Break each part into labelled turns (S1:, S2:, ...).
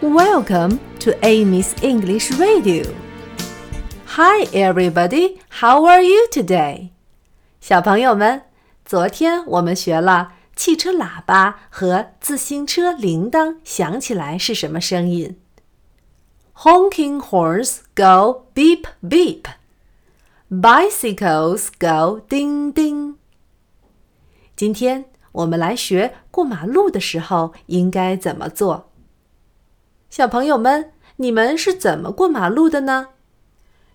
S1: Welcome to Amy's English Radio. Hi, everybody. How are you today? 小朋友们，昨天我们学了汽车喇叭和自行车铃铛响起来是什么声音。Honking horns go beep beep. Bicycles go ding ding. 今天我们来学过马路的时候应该怎么做。 小朋友们，你们是怎么过马路的呢？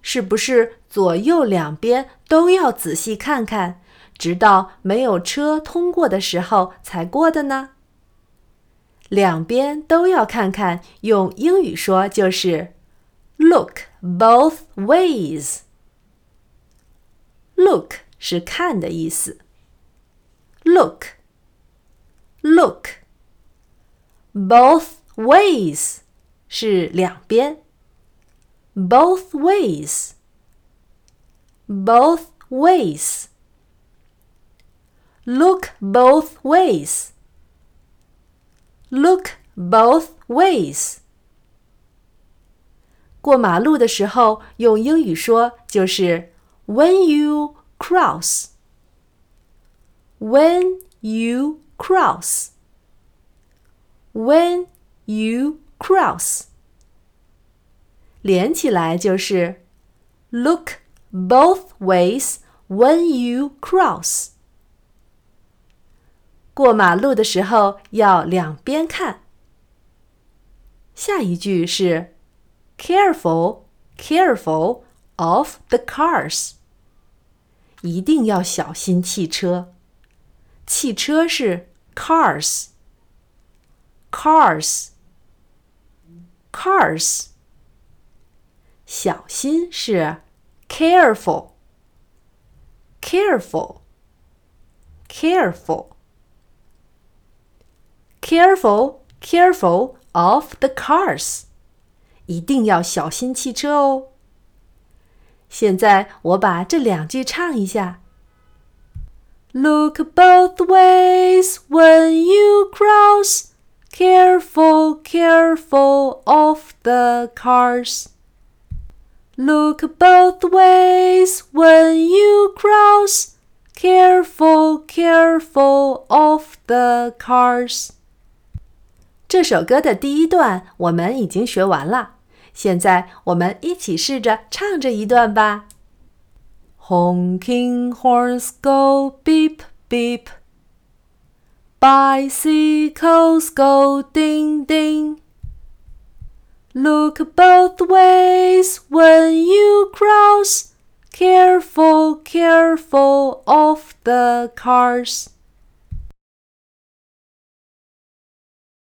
S1: 是不是左右两边都要仔细看看，直到没有车通过的时候才过的呢？两边都要看看，用英语说就是 “look both ways”。Look 是看的意思。Look，look both ways。是两边。Both ways. Both ways. Look both ways. Look both ways. 过马路的时候用英语说就是 when you cross. When you cross. When you cross，连起来就是 look both ways when you cross。过马路的时候要两边看。下一句是 careful careful of the cars，一定要小心汽车。汽车是 cars cars。 cars。小心是 careful, careful, careful, careful, careful of the cars。一定要小心汽车哦。现在我把这两句唱一下。Look both ways when you cross. Careful, careful of the cars. Look both ways when you cross. Careful, careful of the cars. 这首歌的第一段我们已经学完了，现在我们一起试着唱这一段吧。Honking horns go beep beep. Bicycles go ding ding. Look both ways when you cross. Careful, careful of the cars.